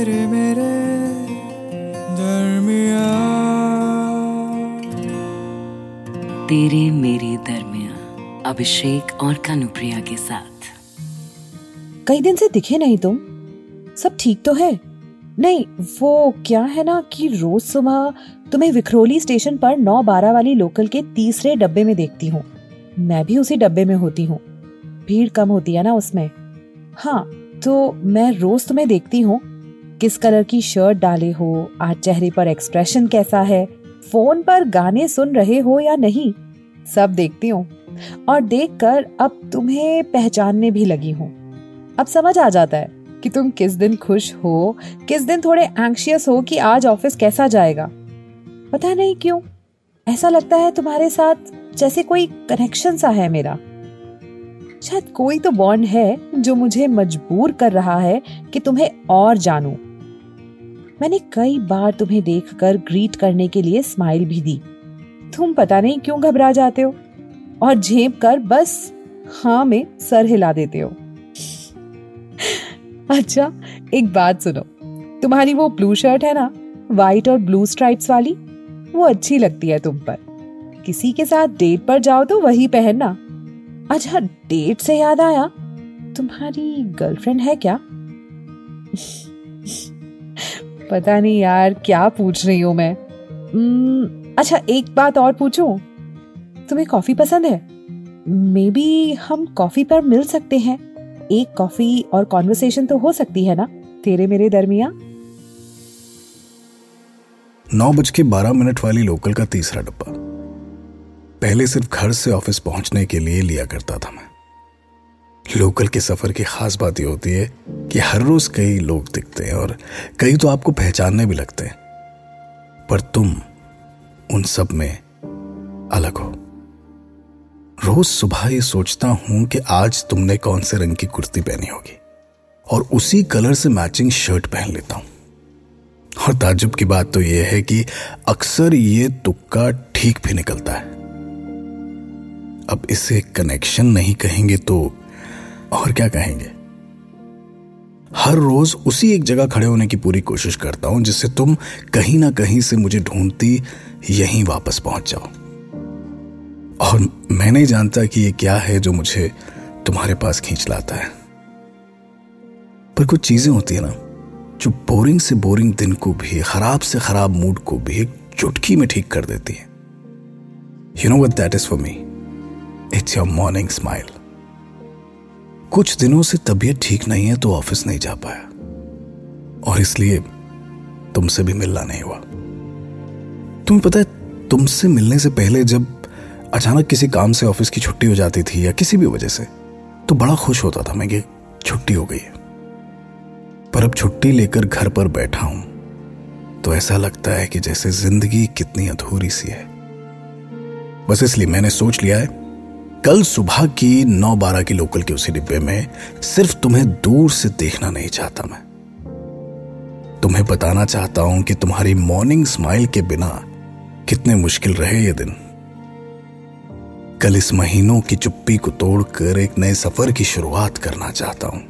तेरे मेरे दरमिया तेरे मेरे दरमिया अभिषेक और कनुप्रिया के साथ। कई दिन से दिखे नहीं तुम। सब ठीक तो है? नहीं वो क्या है ना कि रोज सुबह तुम्हें विखरोली स्टेशन पर नौ बारह वाली लोकल के तीसरे डब्बे में देखती हूँ। मैं भी उसी डब्बे में होती हूँ। भीड़ कम होती है ना उसमें। हाँ तो मैं रोज तुम्हें देखती हूँ। किस कलर की शर्ट डाले हो? आज चेहरे पर एक्सप्रेशन कैसा है? फ़ोन पर गाने सुन रहे हो या नहीं? सब देखती हूँ। और देखकर अब तुम्हें पहचानने भी लगी हूँ। अब समझ आ जाता है कि तुम किस दिन खुश हो, किस दिन थोड़े एंक्शियस हो कि आज ऑफ़िस कैसा जाएगा। पता नहीं क्यों, ऐसा लगता है तुम्हारे साथ जैसे कोई कनेक्शन सा है मेरा। शायद कोई तो बॉन्ड है जो मुझे मजबूर कर रहा है कि तुम्हें और जानूं। मैंने कई बार तुम्हें देखकर ग्रीट करने के लिए स्माइल भी दी। तुम पता नहीं क्यों घबरा जाते हो? और झेप कर बस हाँ में सर हिला देते हो। अच्छा एक बात सुनो। तुम्हारी वो ब्लू शर्ट है ना व्हाइट और ब्लू स्ट्राइप्स वाली, वो अच्छी लगती है तुम पर। किसी के साथ डेट पर जाओ तो वही पहनना। अच्छा डेट से याद आया? तुम्हारी गर्लफ्रेंड है क्या? पता नहीं यार क्या पूछ रही हूँ मैं। अच्छा एक बात और पूछूँ? तुम्हें कॉफ़ी पसंद है? मे बी हम कॉफ़ी पर मिल सकते हैं। एक कॉफ़ी और कॉन्वर्सेशन तो हो सकती है ना, तेरे मेरे दरमिया नौ बज के बारह मिनट वाली लोकल का तीसरा डब्बा। पहले सिर्फ़ घर से ऑफ़िस पहुँचने के लिए लिया करता था मैं। लोकल के सफ़र की खास बात यह होती है कि हर रोज कई लोग दिखते हैं और कई तो आपको पहचानने भी लगते हैं। पर तुम उन सब में अलग हो। रोज सुबह ये सोचता हूँ कि आज तुमने कौन से रंग की कुर्ती पहनी होगी और उसी कलर से मैचिंग शर्ट पहन लेता हूँ। और ताजुब की बात तो यह है कि अक्सर ये तुक्का ठीक भी निकलता है। अब इसे कनेक्शन नहीं कहेंगे तो और क्या कहेंगे? हर रोज उसी एक जगह खड़े होने की पूरी कोशिश करता हूँ, जिससे तुम कहीं ना कहीं से मुझे ढूंढती यहीं वापस पहुँच जाओ। और मैं नहीं जानता कि ये क्या है जो मुझे तुम्हारे पास खींच लाता है। पर कुछ चीज़ें होती है ना, जो बोरिंग से बोरिंग दिन को भी, खराब से खराब मूड को भी एक चुटकी में ठीक कर देती है। You know what that is for me it's your morning smile कुछ दिनों से तबीयत ठीक नहीं है तो ऑफ़िस नहीं जा पाया। और इसलिए तुमसे भी मिलना नहीं हुआ। तुम्हें पता है, तुमसे मिलने से पहले जब अचानक किसी काम से ऑफ़िस की छुट्टी हो जाती थी या किसी भी वजह से तो बड़ा खुश होता था मैं कि छुट्टी हो गई है। पर अब छुट्टी लेकर घर पर बैठा हूँ तो ऐसा लगता है कि जैसे ज़िंदगी कितनी अधूरी सी है। बस इसलिए मैंने सोच लिया है कल सुबह की नौ बारह की लोकल के उसी डिब्बे में सिर्फ़ तुम्हें दूर से देखना नहीं चाहता मैं। तुम्हें बताना चाहता हूँ कि तुम्हारी मॉर्निंग स्माइल के बिना कितने मुश्किल रहे ये दिन। कल इस महीनों की चुप्पी को तोड़कर एक नए सफ़र की शुरुआत करना चाहता हूँ।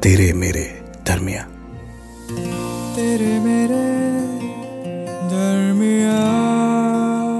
तेरे मेरे दरमिया तेरे मेरे